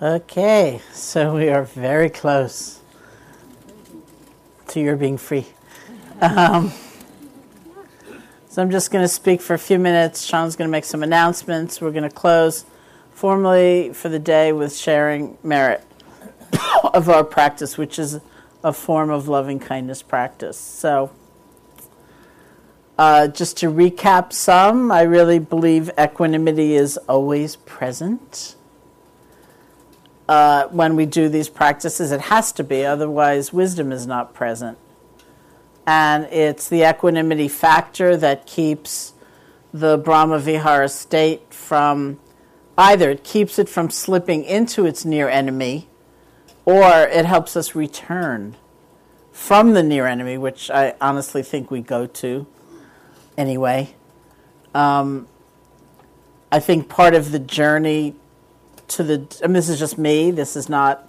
Okay, so we are very close to your being free. Um, so I'm just going to speak for a few minutes. Sean's going to make some announcements. We're going to close formally for the day with sharing merit of our practice, which is a form of loving kindness practice. So, uh, just to recap some, I really believe equanimity is always present uh, when we do these practices. It has to be, otherwise, wisdom is not present. And it's the equanimity factor that keeps the Brahma Vihara state from either it keeps it from slipping into its near enemy, or it helps us return from the near enemy, which I honestly think we go to anyway. Um, I think part of the journey to the, mean, this is just me, this is not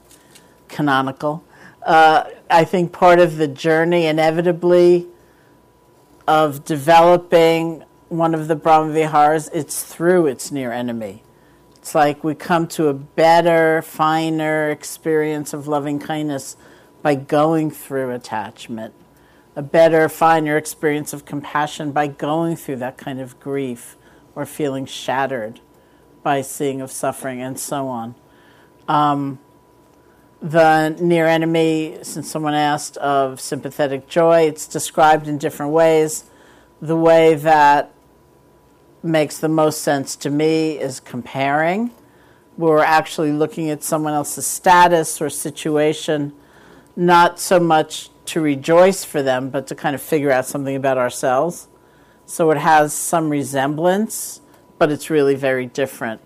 canonical. Uh, I think part of the journey, inevitably, of developing one of the Brahma Viharas, it's through its near enemy. It's like we come to a better, finer experience of loving kindness by going through attachment, a better, finer experience of compassion by going through that kind of grief or feeling shattered by seeing of suffering and so on. Um, the near enemy, since someone asked, of sympathetic joy, it's described in different ways. The way that makes the most sense to me is comparing. We're actually looking at someone else's status or situation, not so much to rejoice for them, but to kind of figure out something about ourselves. So it has some resemblance but it's really very different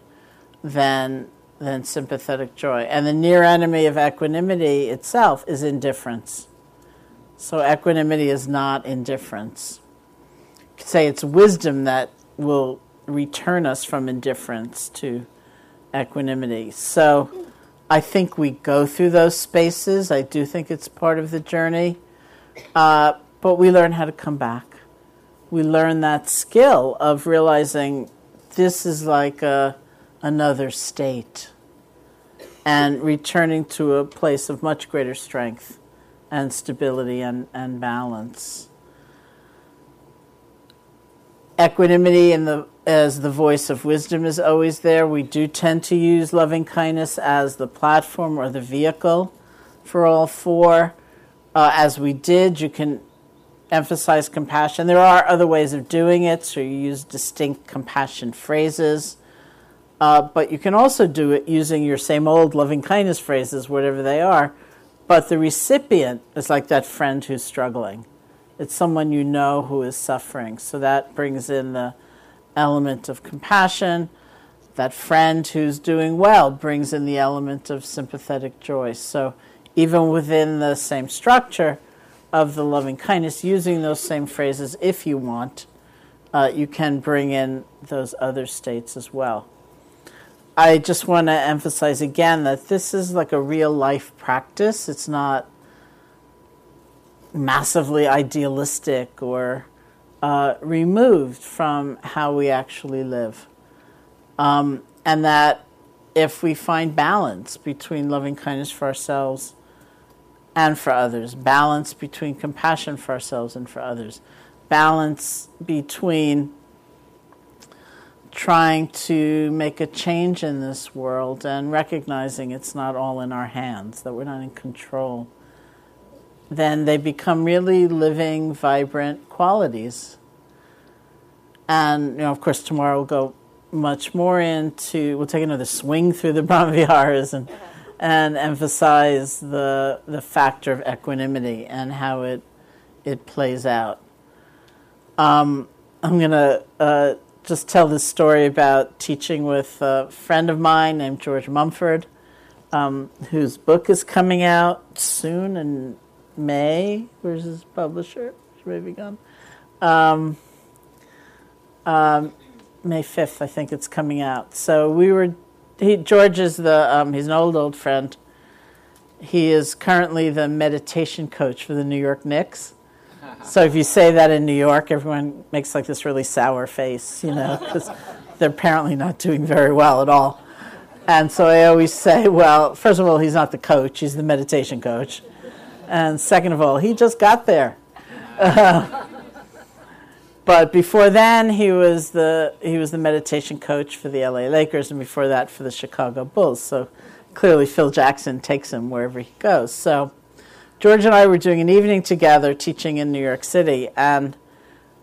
than than sympathetic joy. And the near enemy of equanimity itself is indifference. So equanimity is not indifference. You could say it's wisdom that will return us from indifference to equanimity. So I think we go through those spaces. I do think it's part of the journey. Uh, but we learn how to come back. We learn that skill of realizing this is like a, another state and returning to a place of much greater strength and stability and, and balance. Equanimity in the, as the voice of wisdom is always there. We do tend to use loving kindness as the platform or the vehicle for all four. Uh, as we did, you can emphasize compassion. There are other ways of doing it, so you use distinct compassion phrases. Uh, but you can also do it using your same old loving kindness phrases, whatever they are. But the recipient is like that friend who's struggling. It's someone you know who is suffering. So that brings in the element of compassion. That friend who's doing well brings in the element of sympathetic joy. So even within the same structure, of the loving kindness using those same phrases if you want. Uh, you can bring in those other states as well. I just want to emphasize again that this is like a real life practice. It's not massively idealistic or uh, removed from how we actually live. Um, and that if we find balance between loving kindness for ourselves and for others, balance between compassion for ourselves and for others, balance between trying to make a change in this world and recognizing it's not all in our hands, that we're not in control, then they become really living, vibrant qualities. And, you know, of course, tomorrow we'll go much more into, we'll take another swing through the Brahmaviharas and uh-huh. And emphasize the the factor of equanimity and how it it plays out. Um, I'm gonna uh, just tell this story about teaching with a friend of mine named George Mumford, um, whose book is coming out soon in May. Where's his publisher? She may be gone. Um, um, May 5th, I think it's coming out. So we were he, George is the um, he's an old old friend. He is currently the meditation coach for the New York Knicks. So if you say that in New York, everyone makes like this really sour face, you know, because they're apparently not doing very well at all. And so I always say, well, first of all, he's not the coach, he's the meditation coach. And second of all, he just got there. Uh, but before then, he was the he was the meditation coach for the LA Lakers, and before that, for the Chicago Bulls. So clearly, Phil Jackson takes him wherever he goes. So George and I were doing an evening together, teaching in New York City, and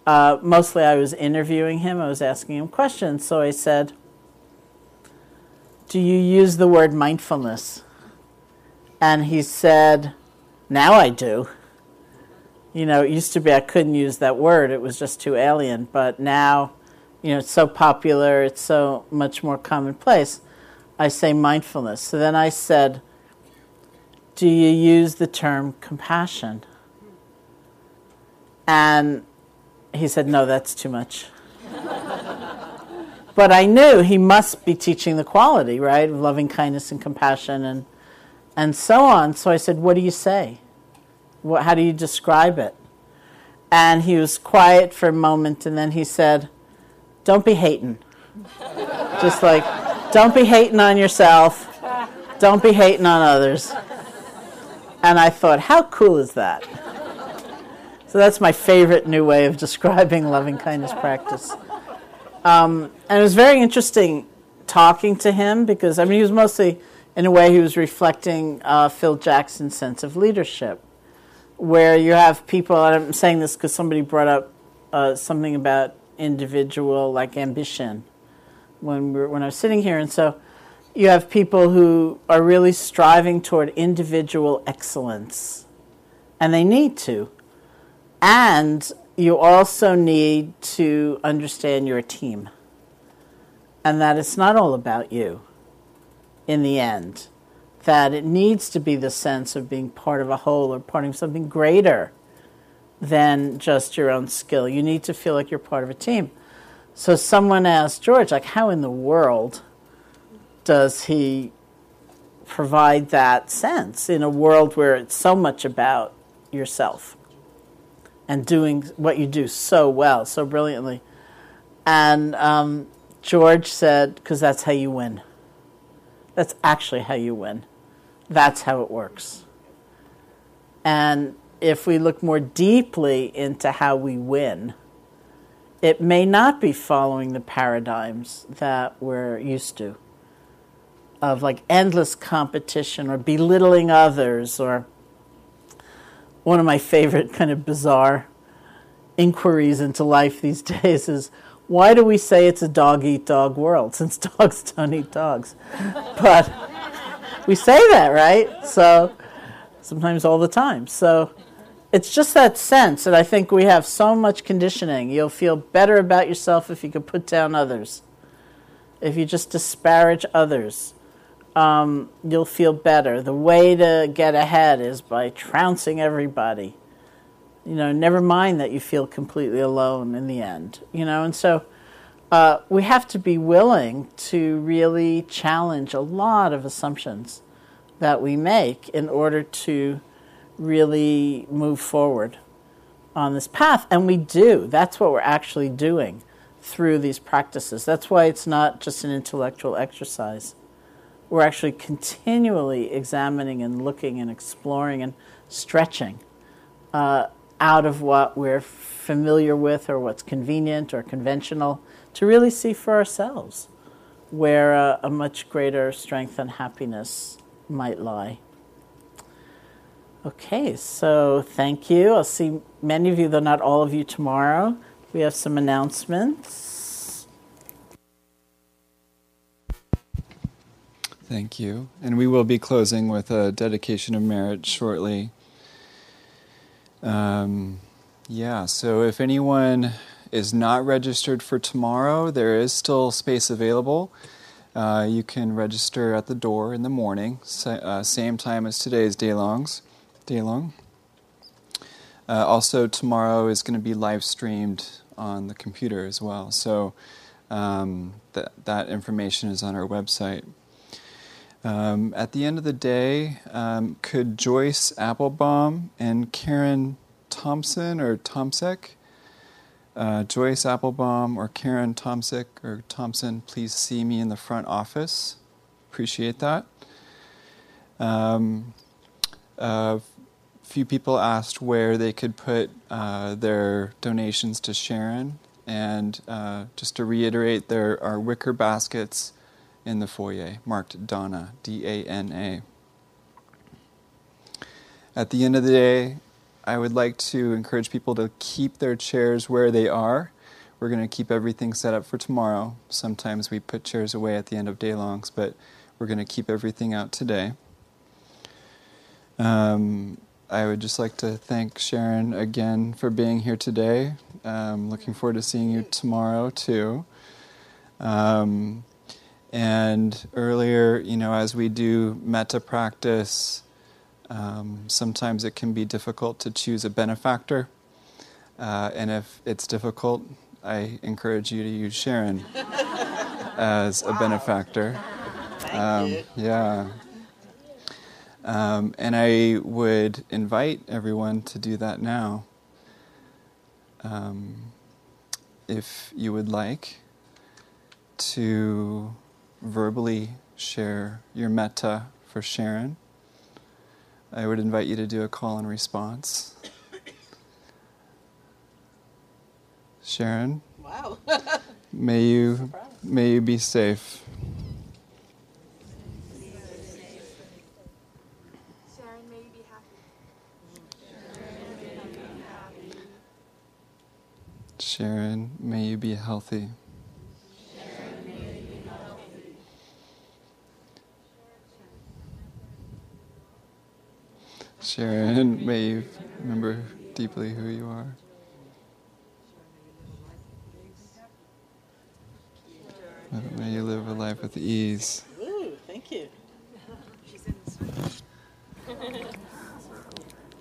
uh, mostly I was interviewing him. I was asking him questions. So I said, do you use the word mindfulness? And he said, Now I do. You know, it used to be I couldn't use that word, it was just too alien. But now, you know, it's so popular, it's so much more commonplace. I say mindfulness. So then I said, Do you use the term compassion? And he said, No, that's too much. But I knew he must be teaching the quality, right, loving kindness and compassion and, and so on. So I said, What do you say? What, how do you describe it? And he was quiet for a moment and then he said, Don't be hating. Just like, don't be hating on yourself. Don't be hating on others. And I thought, how cool is that? So that's my favorite new way of describing loving kindness practice. Um, and it was very interesting talking to him because, I mean, he was mostly, in a way, he was reflecting uh, Phil Jackson's sense of leadership, where you have people, and I'm saying this because somebody brought up uh, something about individual, like ambition, when, we're, when I was sitting here. And so you have people who are really striving toward individual excellence, and they need to. And you also need to understand your team and that it's not all about you in the end. That it needs to be the sense of being part of a whole or part of something greater than just your own skill. You need to feel like you're part of a team. So someone asked George, like, how in the world does he provide that sense in a world where it's so much about yourself? and doing what you do so well, so brilliantly. And um, George said, because that's how you win. That's actually how you win. That's how it works. And if we look more deeply into how we win, it may not be following the paradigms that we're used to of like endless competition or belittling others or one of my favorite kind of bizarre inquiries into life these days is why do we say it's a dog eat dog world since dogs don't eat dogs? But we say that, right? So sometimes all the time. So it's just that sense that I think we have so much conditioning. You'll feel better about yourself if you can put down others. If you just disparage others, um, you'll feel better. The way to get ahead is by trouncing everybody. You know, never mind that you feel completely alone in the end. You know, and so uh, we have to be willing to really challenge a lot of assumptions that we make in order to really move forward on this path. And we do. That's what we're actually doing through these practices. That's why it's not just an intellectual exercise we're actually continually examining and looking and exploring and stretching uh, out of what we're familiar with or what's convenient or conventional to really see for ourselves where uh, a much greater strength and happiness might lie. Okay, so thank you. I'll see many of you, though not all of you, tomorrow. We have some announcements. Thank you. And we will be closing with a dedication of merit shortly. Um, yeah, so if anyone is not registered for tomorrow, there is still space available. Uh, you can register at the door in the morning, uh, same time as today's day longs, day long. Uh, also, tomorrow is going to be live streamed on the computer as well. So um, that that information is on our website. Um, at the end of the day, um, could Joyce Applebaum and Karen Thompson or Tomsek, uh, Joyce Applebaum or Karen Tomsek or Thompson, please see me in the front office appreciate that. Um, a few people asked where they could put uh, their donations to Sharon. And uh, just to reiterate, there are wicker baskets in the foyer marked Dana, D A N A. At the end of the day, I would like to encourage people to keep their chairs where they are. We're going to keep everything set up for tomorrow. Sometimes we put chairs away at the end of day longs, but we're going to keep everything out today. Um, I would just like to thank Sharon again for being here today. Um, looking forward to seeing you tomorrow too. Um, and earlier, you know, as we do metta practice, um, sometimes it can be difficult to choose a benefactor. Uh, and if it's difficult, I encourage you to use Sharon as a benefactor. Um, yeah. Um, and I would invite everyone to do that now. Um, if you would like to verbally share your metta for Sharon, I would invite you to do a call and response. Sharon, wow. may you may you be safe. Sharon, may you be healthy. Sharon, may you remember deeply who you are. May you live a life with ease. Ooh, thank you.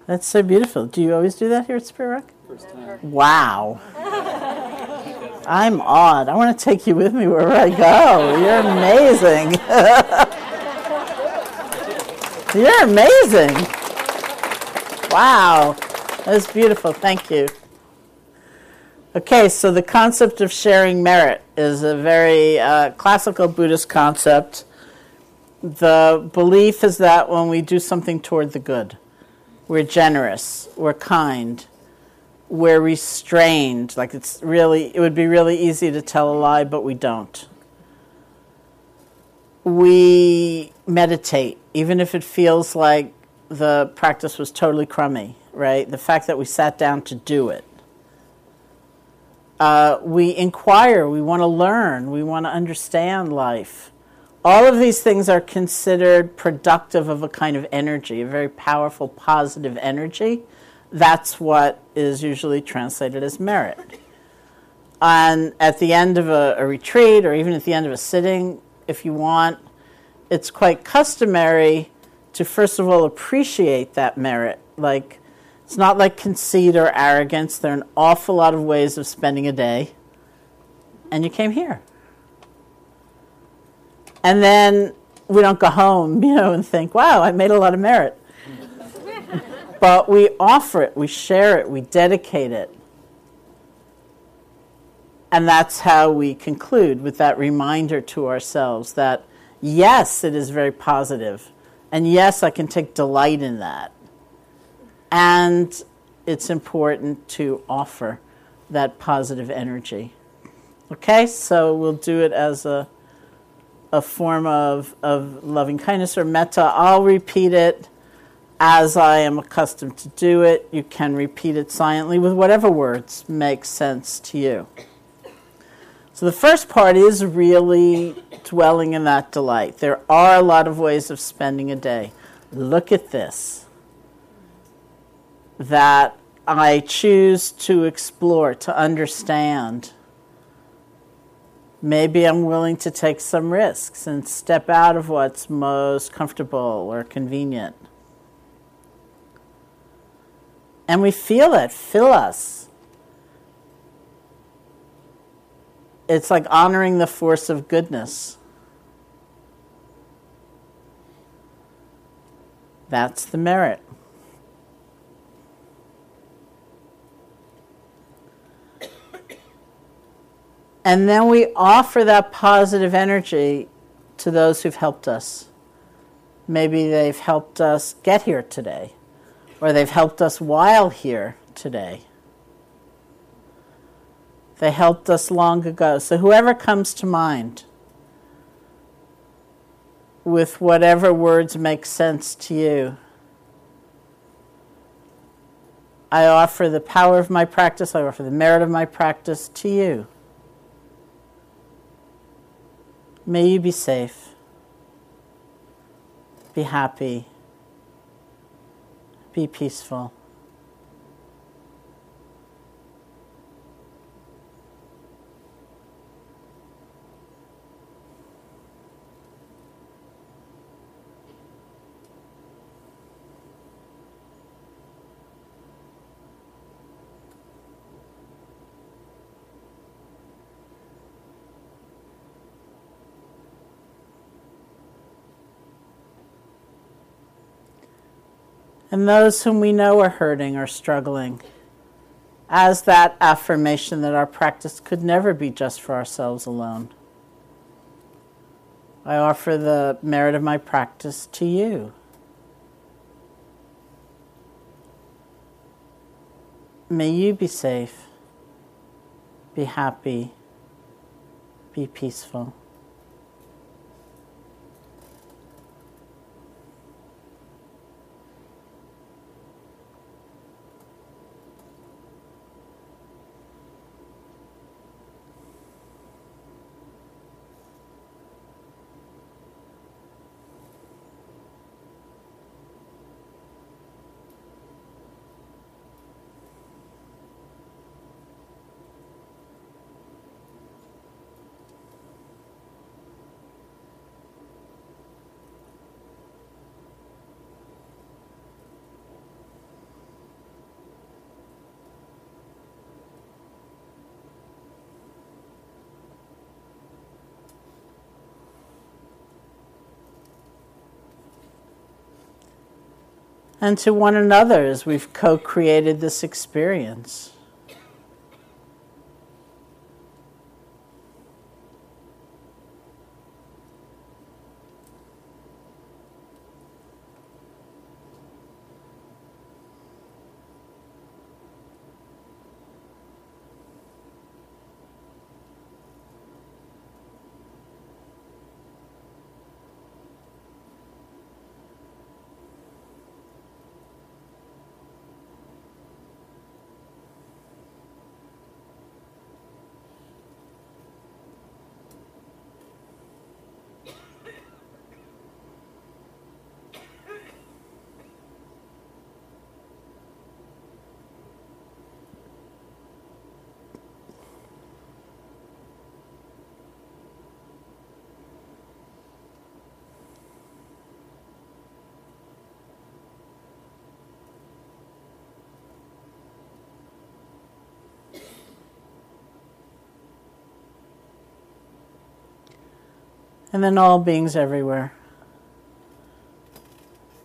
That's so beautiful. Do you always do that here at Spirit Rock? First time. Wow. I'm odd. I want to take you with me wherever I go. You're amazing. You're amazing. Wow. That's beautiful. Thank you. Okay, so the concept of sharing merit is a very uh, classical Buddhist concept. The belief is that when we do something toward the good, we're generous, we're kind, we're restrained. Like it's really, it would be really easy to tell a lie, but we don't. We meditate, even if it feels like the practice was totally crummy, right? The fact that we sat down to do it uh, we inquire, we want to learn, we want to understand life. All of these things are considered productive of a kind of energy, a very powerful positive energy. That's what is usually translated as merit. And at the end of a, a retreat, or even at the end of a sitting, if you want, it's quite customary to first of all appreciate that merit. Like, it's not like conceit or arrogance. There are an awful lot of ways of spending a day. And you came here. And then we don't go home, you know, and think, wow, I made a lot of merit. but we offer it, we share it, we dedicate it. And that's how we conclude with that reminder to ourselves that, yes, it is very positive, And yes, I can take delight in that. And it's important to offer that positive energy. Okay, so we'll do it as a, a form of, of loving kindness or metta. I'll repeat it as I am accustomed to do it. You can repeat it silently with whatever words make sense to you. So the first part is really dwelling in that delight. There are a lot of ways of spending a day. Look at this that I choose to explore, to understand. Maybe I'm willing to take some risks and step out of what's most comfortable or convenient. And we feel it fill us. It's like honoring the force of goodness. That's the merit. And then we offer that positive energy to those who've helped us. Maybe they've helped us get here today, or they've helped us while here today. They helped us long ago. So, whoever comes to mind with whatever words make sense to you, I offer the power of my practice, I offer the merit of my practice to you. May you be safe, be happy, be peaceful. And those whom we know are hurting or struggling, as that affirmation that our practice could never be just for ourselves alone. I offer the merit of my practice to you. May you be safe, be happy, be peaceful. And to one another as we've co created this experience. And then all beings everywhere.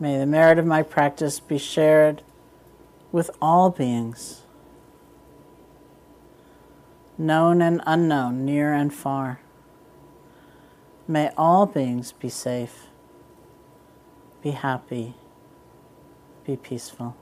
May the merit of my practice be shared with all beings, known and unknown, near and far. May all beings be safe, be happy, be peaceful.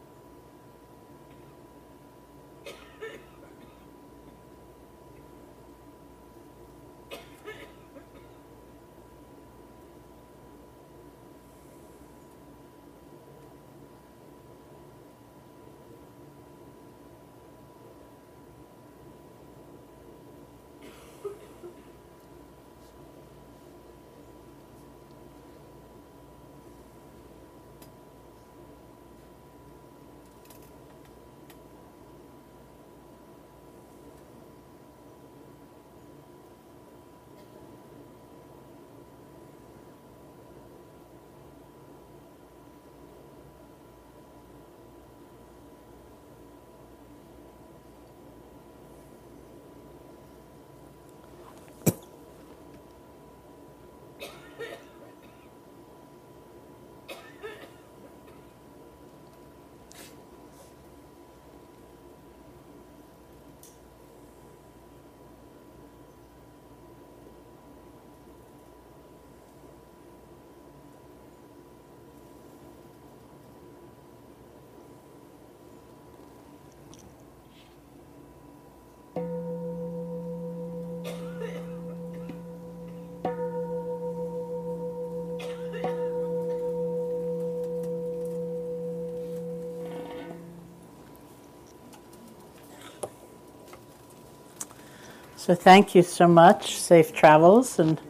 So thank you so much. Safe travels and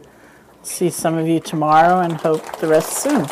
see some of you tomorrow and hope the rest soon.